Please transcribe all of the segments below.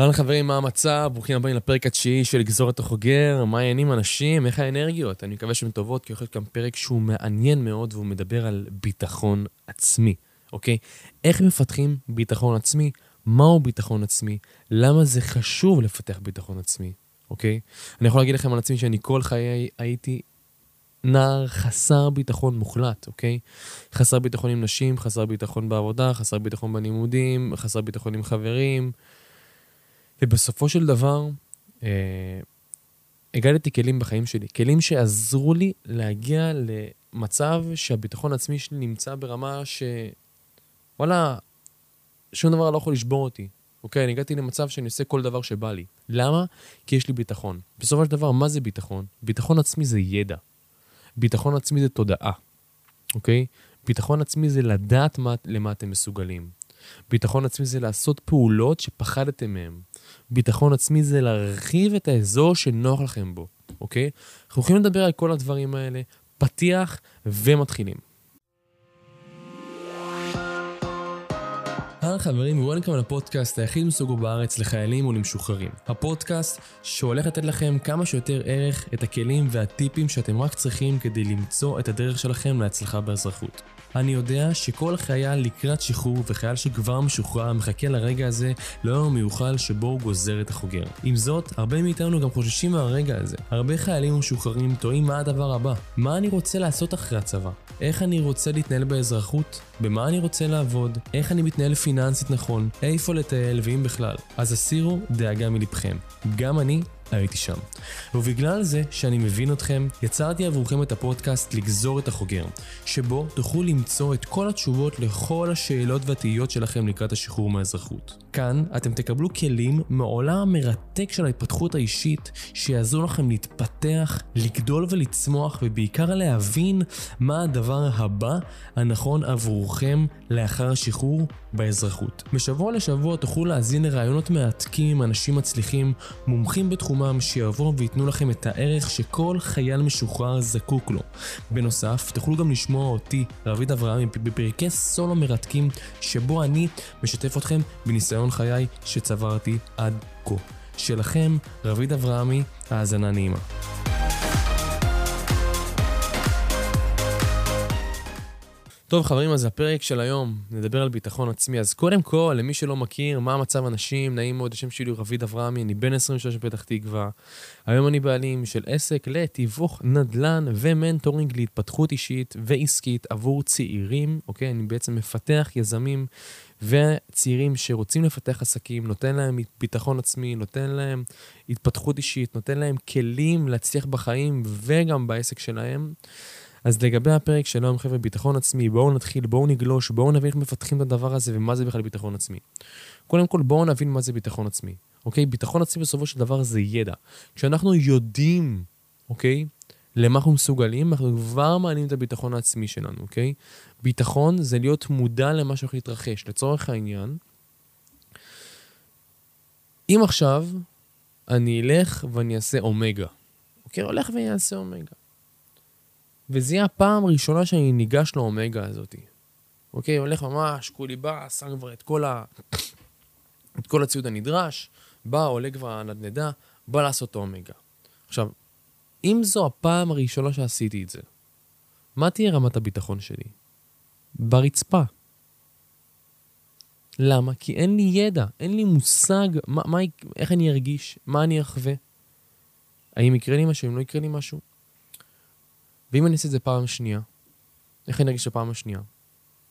אהלן חברים, מה המצב? ברוכים הבאים לפרק התשיעי של לגזור את החוגר. מה העניינים אנשים? איך האנרגיות? אני מקווה שהן טובות, כי הולך להיות כאן פרק שהוא מעניין מאוד, והוא מדבר על ביטחון עצמי, אוקיי? איך מפתחים ביטחון עצמי? מהו ביטחון עצמי? למה זה חשוב לפתח ביטחון עצמי, אוקיי? אני יכול להגיד לכם על עצמי שאני כל חיי הייתי נער חסר ביטחון מוחלט, אוקיי? חסר ביטחון עם נשים, חסר ביטחון בעבודה, חסר ביטחון בלימודים, חסר ביטחון עם חברים. ובסופו של דבר, אה, הגדתי כלים בחיים שלי, כלים שעזרו לי להגיע למצב שהביטחון העצמי שלי נמצא ברמה ש... וואלה, שום דבר לא יכול לשבור אותי. אוקיי, אני הגעתי למצב שאני עושה כל דבר שבא לי. למה? כי יש לי ביטחון. בסופו של דבר, מה זה ביטחון? ביטחון עצמי זה ידע. ביטחון עצמי זה תודעה, אוקיי? ביטחון עצמי זה לדעת מה, למה אתם מסוגלים. ביטחון עצמי זה לעשות פעולות שפחדתם מהן. ביטחון עצמי זה להרחיב את האזור שנוח לכם בו, אוקיי? אנחנו יכולים לדבר על כל הדברים האלה, פתיח ומתחילים. היי חברים, וולקאם לפודקאסט היחיד מסוגו בארץ לחיילים ולמשוחררים. הפודקאסט שהולך לתת לכם כמה שיותר ערך, את הכלים והטיפים שאתם רק צריכים כדי למצוא את הדרך שלכם להצלחה באזרחות. אני יודע שכל חייל לקראת שחרור וחייל שכבר משוחרר מחכה לרגע הזה ליום המיוחל שבו הוא גוזר את החוגר. עם זאת, הרבה מאיתנו גם חוששים מהרגע הזה. הרבה חיילים משוחררים תוהים מה הדבר הבא. מה אני רוצה לעשות אחרי הצבא? איך אני רוצה להתנהל באזרחות? במה אני רוצה לעבוד? איך אני מתנהל פיננסית נכון? איפה לטייל ואם בכלל? אז הסירו דאגה מלבכם. גם אני הייתי שם. ובגלל זה שאני מבין אתכם, יצרתי עבורכם את הפודקאסט לגזור את החוגר, שבו תוכלו למצוא את כל התשובות לכל השאלות והתהיות שלכם לקראת השחרור מהאזרחות. כאן אתם תקבלו כלים מעולם המרתק של ההתפתחות האישית, שיעזרו לכם להתפתח, לגדול ולצמוח, ובעיקר להבין מה הדבר הבא הנכון עבורכם לאחר השחרור באזרחות. משבוע לשבוע תוכלו להאזין לרעיונות מרתקים עם אנשים מצליחים, מומחים בתחומם, שיבואו וייתנו לכם את הערך שכל חייל משוחרר זקוק לו. בנוסף, תוכלו גם לשמוע אותי, רביד אברהם, בפרקי סולו מרתקים, שבו אני משתף אתכם בניסיון חיי שצברתי עד כה. שלכם, רביד אברהמי, האזנה נעימה. טוב חברים, אז הפרק של היום, נדבר על ביטחון עצמי. אז קודם כל, למי שלא מכיר, מה המצב אנשים, נעים מאוד, השם שלי הוא רביד אברהמי, אני בן 26 בפתח תקווה. היום אני בעלים של עסק לתיווך נדל"ן ומנטורינג להתפתחות אישית ועסקית עבור צעירים, אוקיי? אני בעצם מפתח יזמים וצעירים שרוצים לפתח עסקים, נותן להם ביטחון עצמי, נותן להם התפתחות אישית, נותן להם כלים להצליח בחיים וגם בעסק שלהם. אז לגבי הפרק של היום, חבר'ה, ביטחון עצמי, בואו נתחיל, בואו נגלוש, בואו נבין איך מפתחים את הדבר הזה ומה זה בכלל ביטחון עצמי. קודם כל, בואו נבין מה זה ביטחון עצמי, אוקיי? ביטחון עצמי בסופו של דבר זה ידע. כשאנחנו יודעים, אוקיי, למה אנחנו מסוגלים, אנחנו כבר מעלים את הביטחון העצמי שלנו, אוקיי? ביטחון זה להיות מודע למה שהולך להתרחש. לצורך העניין, אם עכשיו אני אלך ואני אעשה אומגה, אוקיי? הולך ואני אעשה אומגה. וזה יהיה הפעם הראשונה שאני ניגש לאומגה הזאתי. אוקיי, הולך ממש, כולי בא, שם כבר את כל, ה... את כל הציוד הנדרש, בא, עולה כבר הנדנדה, בא לעשות את האומגה. עכשיו, אם זו הפעם הראשונה שעשיתי את זה, מה תהיה רמת הביטחון שלי? ברצפה. למה? כי אין לי ידע, אין לי מושג מה, מה, איך אני ארגיש, מה אני אחווה. האם יקרה לי משהו, אם לא יקרה לי משהו? ואם אני אעשה את זה פעם שנייה, איך אני ארגיש בפעם השנייה?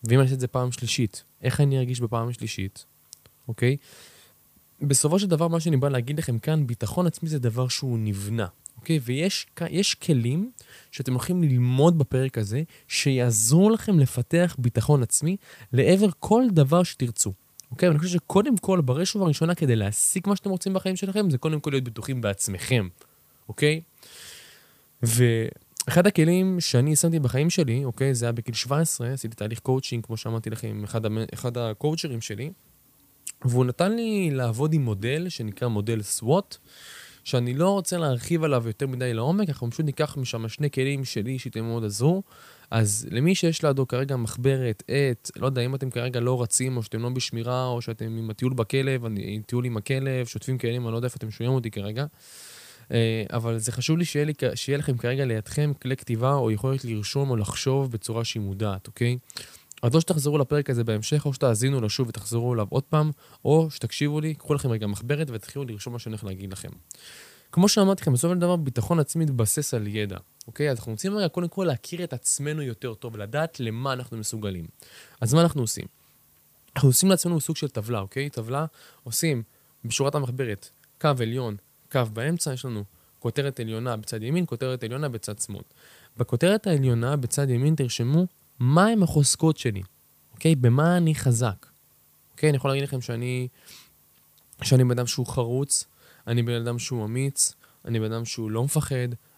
ואם אני אעשה את זה פעם שלישית, איך אני ארגיש בפעם השלישית, אוקיי? בסופו של דבר, מה שאני בא להגיד לכם כאן, ביטחון עצמי זה דבר שהוא נבנה, אוקיי? ויש כלים שאתם הולכים ללמוד בפרק הזה, שיעזרו לכם לפתח ביטחון עצמי לעבר כל דבר שתרצו. אוקיי? ואני חושב שקודם כל, בראש ובראשונה, כדי להשיג מה שאתם רוצים בחיים שלכם, זה קודם כל להיות בטוחים בעצמכם, אוקיי? ו... אחד הכלים שאני שמתי בחיים שלי, אוקיי, זה היה בגיל 17, עשיתי תהליך קואוצ'ינג, כמו שאמרתי לכם, עם אחד, אחד הקואוצ'רים שלי, והוא נתן לי לעבוד עם מודל שנקרא מודל SWOT, שאני לא רוצה להרחיב עליו יותר מדי לעומק, אנחנו פשוט ניקח משם שני כלים שלי שאותם מאוד עזרו. אז למי שיש לידו כרגע מחברת, עט, לא יודע, אם אתם כרגע לא רצים, או שאתם לא בשמירה, או שאתם עם הטיול בכלב, עם טיול עם הכלב, שוטפים כלים, אני לא יודע איפה אתם שומעים אותי כרגע. אה, אבל זה חשוב לי שיהיה, לי שיהיה לכם כרגע לידכם כלי כתיבה, או יכולת לרשום או לחשוב בצורה שהיא מודעת, אוקיי? אז או שתחזרו לפרק הזה בהמשך, או שתאזינו לו שוב ותחזרו אליו עוד פעם, או שתקשיבו לי, קחו לכם רגע מחברת ותתחילו לרשום מה שאני הולך להגיד לכם. כמו שאמרתי לכם, בסופו של דבר ביטחון עצמי מתבסס על ידע, אוקיי? אז אנחנו רוצים רגע קודם כל להכיר את עצמנו יותר טוב, לדעת למה אנחנו מסוגלים. אז מה אנחנו עושים? אנחנו עושים לעצמנו סוג של טבלה, אוקיי? טבלה עושים בשורת המחברת קו עליון, קו באמצע, יש לנו כותרת עליונה בצד ימין, כותרת עליונה בצד שמאל. בכותרת העליונה בצד ימין תרשמו מהם החוזקות שלי, אוקיי? במה אני חזק. אוקיי? אני יכול להגיד לכם שאני, שאני בן אדם שהוא חרוץ, אני בן אדם שהוא אמיץ, אני בן אדם שהוא לא מפחד,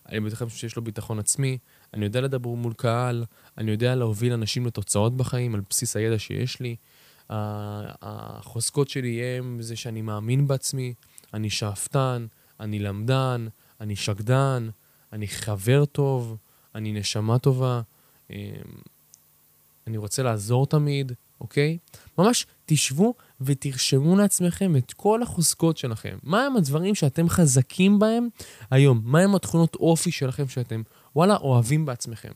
אני בן אדם שיש לו ביטחון עצמי, אני יודע לדבר מול קהל, אני יודע להוביל אנשים לתוצאות בחיים על בסיס הידע שיש לי. החוזקות שלי הם זה שאני מאמין בעצמי, אני שאפתן, אני למדן, אני שקדן, אני חבר טוב, אני נשמה טובה, אמ, אני רוצה לעזור תמיד, אוקיי? ממש תשבו ותרשמו לעצמכם את כל החוזקות שלכם. מהם הדברים שאתם חזקים בהם היום? מהם התכונות אופי שלכם שאתם, וואלה, אוהבים בעצמכם?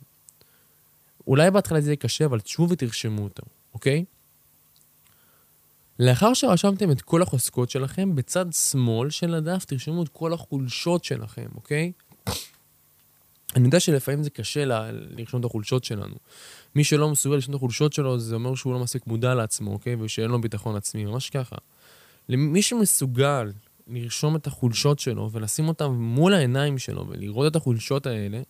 אולי בהתחלה זה יהיה קשה, אבל תשבו ותרשמו אותו, אוקיי? לאחר שרשמתם את כל החוזקות שלכם, בצד שמאל של הדף תרשמו את כל החולשות שלכם, אוקיי? אני יודע שלפעמים זה קשה לה, לרשום את החולשות שלנו. מי שלא מסוגל לרשום את החולשות שלו, זה אומר שהוא לא מספיק מודע לעצמו, אוקיי? ושאין לו ביטחון עצמי, ממש ככה. למי שמסוגל לרשום את החולשות שלו ולשים אותן מול העיניים שלו ולראות את החולשות האלה,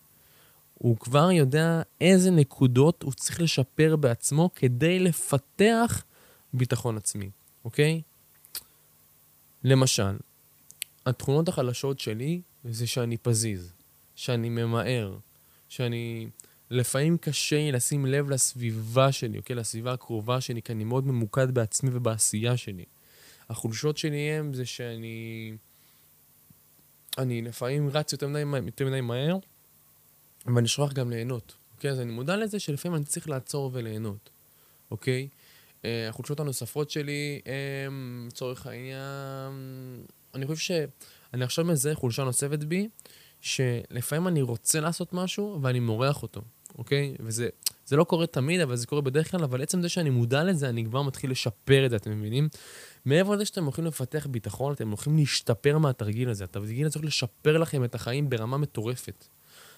הוא כבר יודע איזה נקודות הוא צריך לשפר בעצמו כדי לפתח ביטחון עצמי, אוקיי? למשל, התכונות החלשות שלי זה שאני פזיז, שאני ממהר, שאני... לפעמים קשה לי לשים לב לסביבה שלי, אוקיי? לסביבה הקרובה שלי, כי אני מאוד ממוקד בעצמי ובעשייה שלי. החולשות שלי הם זה שאני... אני לפעמים רץ יותר מדי, יותר מדי מהר, ואני שוכח גם ליהנות, אוקיי? אז אני מודע לזה שלפעמים אני צריך לעצור וליהנות, אוקיי? אה, החולשות הנוספות שלי הם, לצורך העניין, אני חושב שאני עכשיו מזהה חולשה נוספת בי, שלפעמים אני רוצה לעשות משהו ואני מורח אותו, אוקיי? וזה זה לא קורה תמיד, אבל זה קורה בדרך כלל, אבל עצם זה שאני מודע לזה, אני כבר מתחיל לשפר את זה, אתם מבינים? מעבר לזה שאתם הולכים לפתח ביטחון, אתם הולכים להשתפר מהתרגיל הזה. התרגיל הזה צריך לשפר לכם את החיים ברמה מטורפת.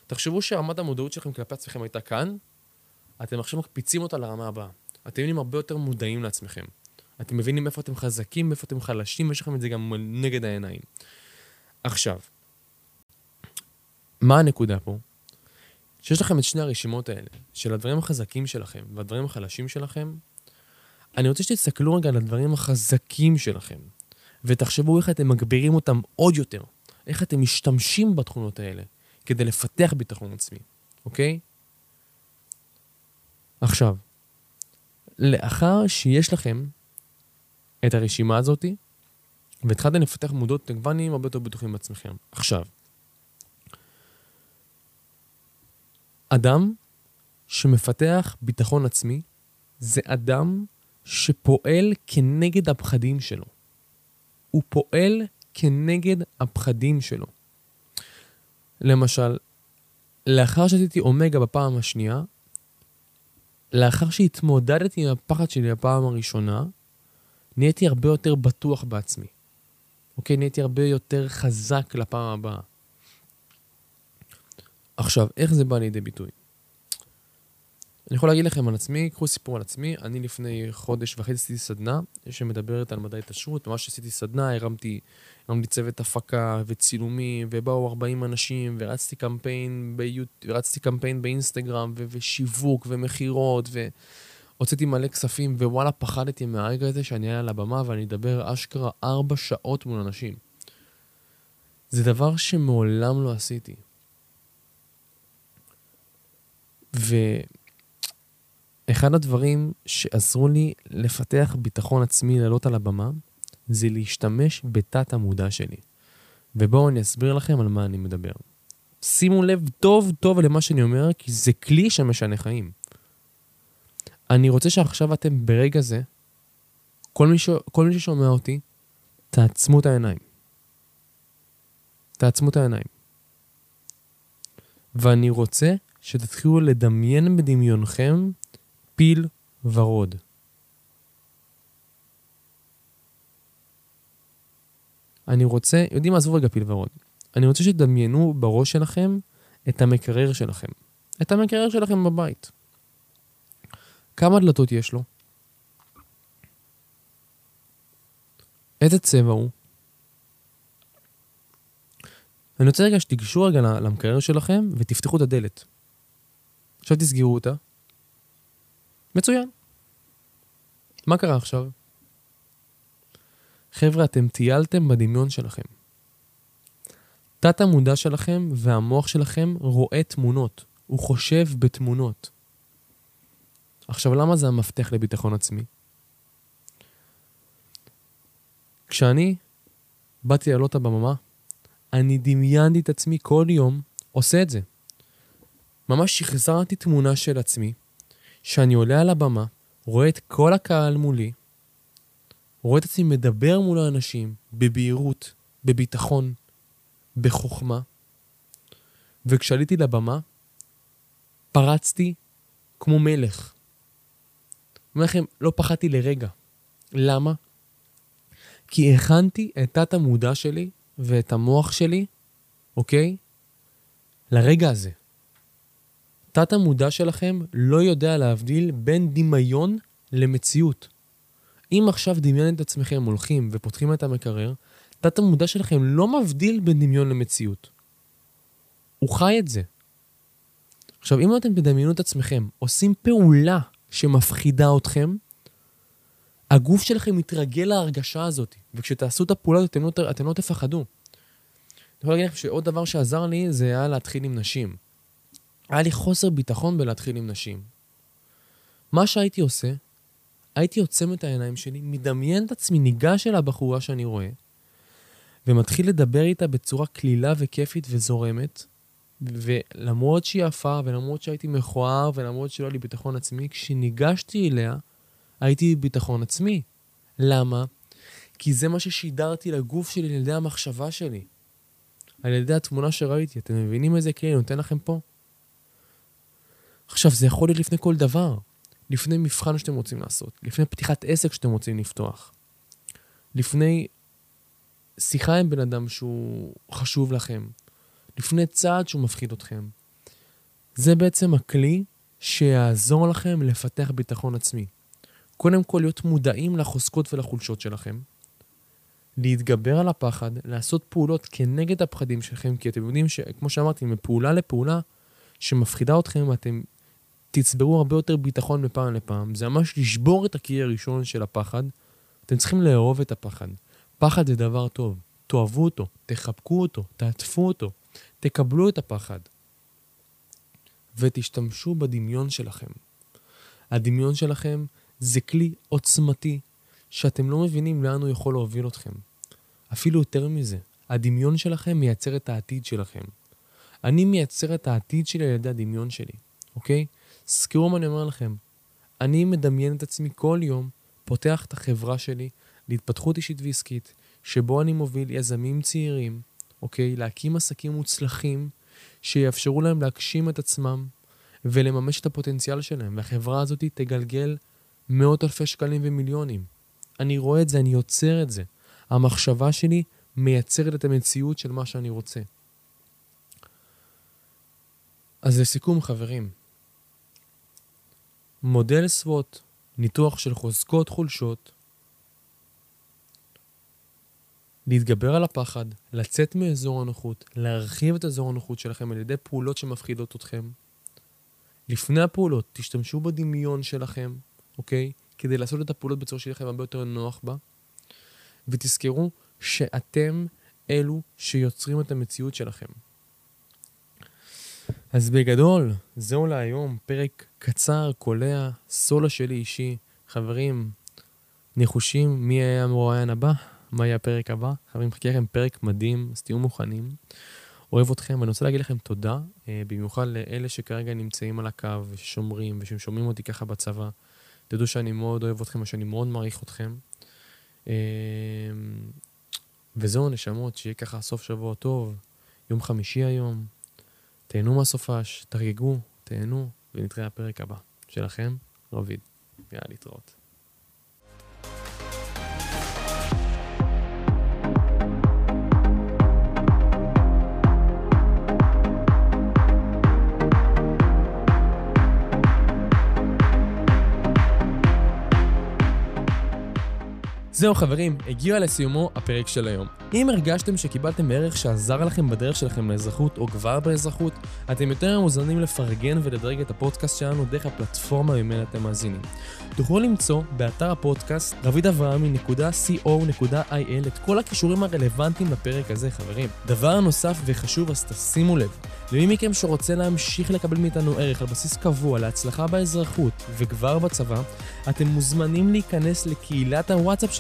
תחשבו שרמת המודעות שלכם כלפי עצמכם הייתה כאן, אתם עכשיו מקפיצים אותה לרמה הבאה. אתם נהיים הרבה יותר מודעים לעצמכם. אתם מבינים איפה אתם חזקים, איפה אתם חלשים, ויש לכם את זה גם נגד העיניים. עכשיו, מה הנקודה פה? שיש לכם את שני הרשימות האלה, של הדברים החזקים שלכם והדברים החלשים שלכם, אני רוצה שתסתכלו רגע על הדברים החזקים שלכם, ותחשבו איך אתם מגבירים אותם עוד יותר, איך אתם משתמשים בתכונות האלה כדי לפתח ביטחון עצמי, אוקיי? עכשיו, לאחר שיש לכם את הרשימה הזאת, והתחלתם לפתח מודעות, אתם כבר נהיים הרבה יותר בטוחים בעצמכם. עכשיו, אדם שמפתח ביטחון עצמי זה אדם שפועל כנגד הפחדים שלו. הוא פועל כנגד הפחדים שלו. למשל, לאחר שעשיתי אומגה בפעם השנייה, לאחר שהתמודדתי עם הפחד שלי בפעם הראשונה, נהייתי הרבה יותר בטוח בעצמי. אוקיי? נהייתי הרבה יותר חזק לפעם הבאה. עכשיו, איך זה בא לידי ביטוי? אני יכול להגיד לכם על עצמי, קחו סיפור על עצמי, אני לפני חודש וחצי עשיתי סדנה שמדברת על מדעי התעשרות, ממש עשיתי סדנה, הרמתי, הרמתי צוות הפקה וצילומים, ובאו 40 אנשים, ורצתי קמפיין, ביוט... ורצתי קמפיין באינסטגרם, ו... ושיווק, ומכירות, והוצאתי מלא כספים, ווואלה, פחדתי מהרגע הזה שאני אהיה על הבמה ואני אדבר אשכרה 4 שעות מול אנשים. זה דבר שמעולם לא עשיתי. ואחד הדברים שעזרו לי לפתח ביטחון עצמי לעלות על הבמה, זה להשתמש בתת המודע שלי. ובואו אני אסביר לכם על מה אני מדבר. שימו לב טוב טוב למה שאני אומר, כי זה כלי שמשנה חיים. אני רוצה שעכשיו אתם ברגע זה, כל מי, ש... כל מי ששומע אותי, תעצמו את העיניים. תעצמו את העיניים. ואני רוצה שתתחילו לדמיין בדמיונכם פיל ורוד. אני רוצה, יודעים מה, עזבו רגע פיל ורוד. אני רוצה שתדמיינו בראש שלכם את המקרר שלכם. את המקרר שלכם בבית. כמה דלתות יש לו? איזה צבע הוא? אני רוצה רגע שתיגשו רגע למקרר שלכם ותפתחו את הדלת. עכשיו תסגרו אותה. מצוין. מה קרה עכשיו? חבר'ה, אתם טיילתם בדמיון שלכם. תת המודע שלכם והמוח שלכם רואה תמונות. הוא חושב בתמונות. עכשיו, למה זה המפתח לביטחון עצמי? כשאני באתי לעלות הבמה, אני דמיינתי את עצמי כל יום עושה את זה. ממש שחזרתי תמונה של עצמי, שאני עולה על הבמה, רואה את כל הקהל מולי, רואה את עצמי מדבר מול האנשים בבהירות, בביטחון, בחוכמה, וכשעליתי לבמה, פרצתי כמו מלך. אומר לכם, לא פחדתי לרגע. למה? כי הכנתי את תת המודע שלי ואת המוח שלי, אוקיי? לרגע הזה. תת המודע שלכם לא יודע להבדיל בין דמיון למציאות. אם עכשיו דמיין את עצמכם הולכים ופותחים את המקרר, תת המודע שלכם לא מבדיל בין דמיון למציאות. הוא חי את זה. עכשיו, אם אתם תדמיינו את עצמכם עושים פעולה שמפחידה אתכם, הגוף שלכם מתרגל להרגשה הזאת, וכשתעשו את הפעולה הזאת אתם לא, אתם לא תפחדו. אני יכול להגיד לכם שעוד דבר שעזר לי זה היה להתחיל עם נשים. היה לי חוסר ביטחון בלהתחיל עם נשים. מה שהייתי עושה, הייתי עוצם את העיניים שלי, מדמיין את עצמי ניגש אל הבחורה שאני רואה, ומתחיל לדבר איתה בצורה קלילה וכיפית וזורמת, ולמרות שהיא יפה, ולמרות שהייתי מכוער, ולמרות שלא היה לי ביטחון עצמי, כשניגשתי אליה, הייתי בביטחון עצמי. למה? כי זה מה ששידרתי לגוף שלי על ידי המחשבה שלי. על ידי התמונה שראיתי. אתם מבינים איזה כלי אני נותן לכם פה? עכשיו, זה יכול להיות לפני כל דבר. לפני מבחן שאתם רוצים לעשות, לפני פתיחת עסק שאתם רוצים לפתוח, לפני שיחה עם בן אדם שהוא חשוב לכם, לפני צעד שהוא מפחיד אתכם. זה בעצם הכלי שיעזור לכם לפתח ביטחון עצמי. קודם כל להיות מודעים לחוזקות ולחולשות שלכם, להתגבר על הפחד, לעשות פעולות כנגד הפחדים שלכם, כי אתם יודעים שכמו שאמרתי, מפעולה לפעולה שמפחידה אתכם, אתם תצברו הרבה יותר ביטחון מפעם לפעם. זה ממש לשבור את הקיר הראשון של הפחד. אתם צריכים לאהוב את הפחד. פחד זה דבר טוב. תאהבו אותו, תחבקו אותו, תעטפו אותו, תקבלו את הפחד. ותשתמשו בדמיון שלכם. הדמיון שלכם זה כלי עוצמתי שאתם לא מבינים לאן הוא יכול להוביל אתכם. אפילו יותר מזה, הדמיון שלכם מייצר את העתיד שלכם. אני מייצר את העתיד שלי על ידי הדמיון שלי, אוקיי? זכרו מה אני אומר לכם. אני מדמיין את עצמי כל יום, פותח את החברה שלי להתפתחות אישית ועסקית, שבו אני מוביל יזמים צעירים, אוקיי? להקים עסקים מוצלחים שיאפשרו להם להגשים את עצמם ולממש את הפוטנציאל שלהם, והחברה הזאת תגלגל מאות אלפי שקלים ומיליונים. אני רואה את זה, אני יוצר את זה. המחשבה שלי מייצרת את המציאות של מה שאני רוצה. אז לסיכום, חברים, מודל סוואט, ניתוח של חוזקות חולשות, להתגבר על הפחד, לצאת מאזור הנוחות, להרחיב את אזור הנוחות שלכם על ידי פעולות שמפחידות אתכם. לפני הפעולות, תשתמשו בדמיון שלכם, אוקיי? כדי לעשות את הפעולות בצורה שיהיה לכם הרבה יותר נוח בה. ותזכרו שאתם אלו שיוצרים את המציאות שלכם. אז בגדול, זהו להיום, פרק קצר, קולע, סולו שלי אישי. חברים, ניחושים, מי היה המרואיין הבא? מה יהיה הפרק הבא? חברים, חכה לכם פרק מדהים, אז תהיו מוכנים. אוהב אתכם, ואני רוצה להגיד לכם תודה, אה, במיוחד לאלה שכרגע נמצאים על הקו ושומרים וששומעים אותי ככה בצבא. תדעו שאני מאוד אוהב אתכם ושאני מאוד מעריך אתכם. אה, וזהו, נשמות, שיהיה ככה סוף שבוע טוב, יום חמישי היום. תהנו מהסופש, תרגגו, תהנו, ונתראה בפרק הבא. שלכם, רביד. יאללה, להתראות. זהו חברים, הגיע לסיומו הפרק של היום. אם הרגשתם שקיבלתם ערך שעזר לכם בדרך שלכם לאזרחות או כבר באזרחות, אתם יותר מוזמנים לפרגן ולדרג את הפודקאסט שלנו דרך הפלטפורמה ממנה אתם מאזינים. תוכלו למצוא באתר הפודקאסט רבידאברהמי.co.il את כל הכישורים הרלוונטיים לפרק הזה, חברים. דבר נוסף וחשוב, אז תשימו לב, למי מכם שרוצה להמשיך לקבל מאיתנו ערך על בסיס קבוע להצלחה באזרחות וכבר בצבא, אתם מוזמנים להיכנס לקהילת הוואטסאפ של...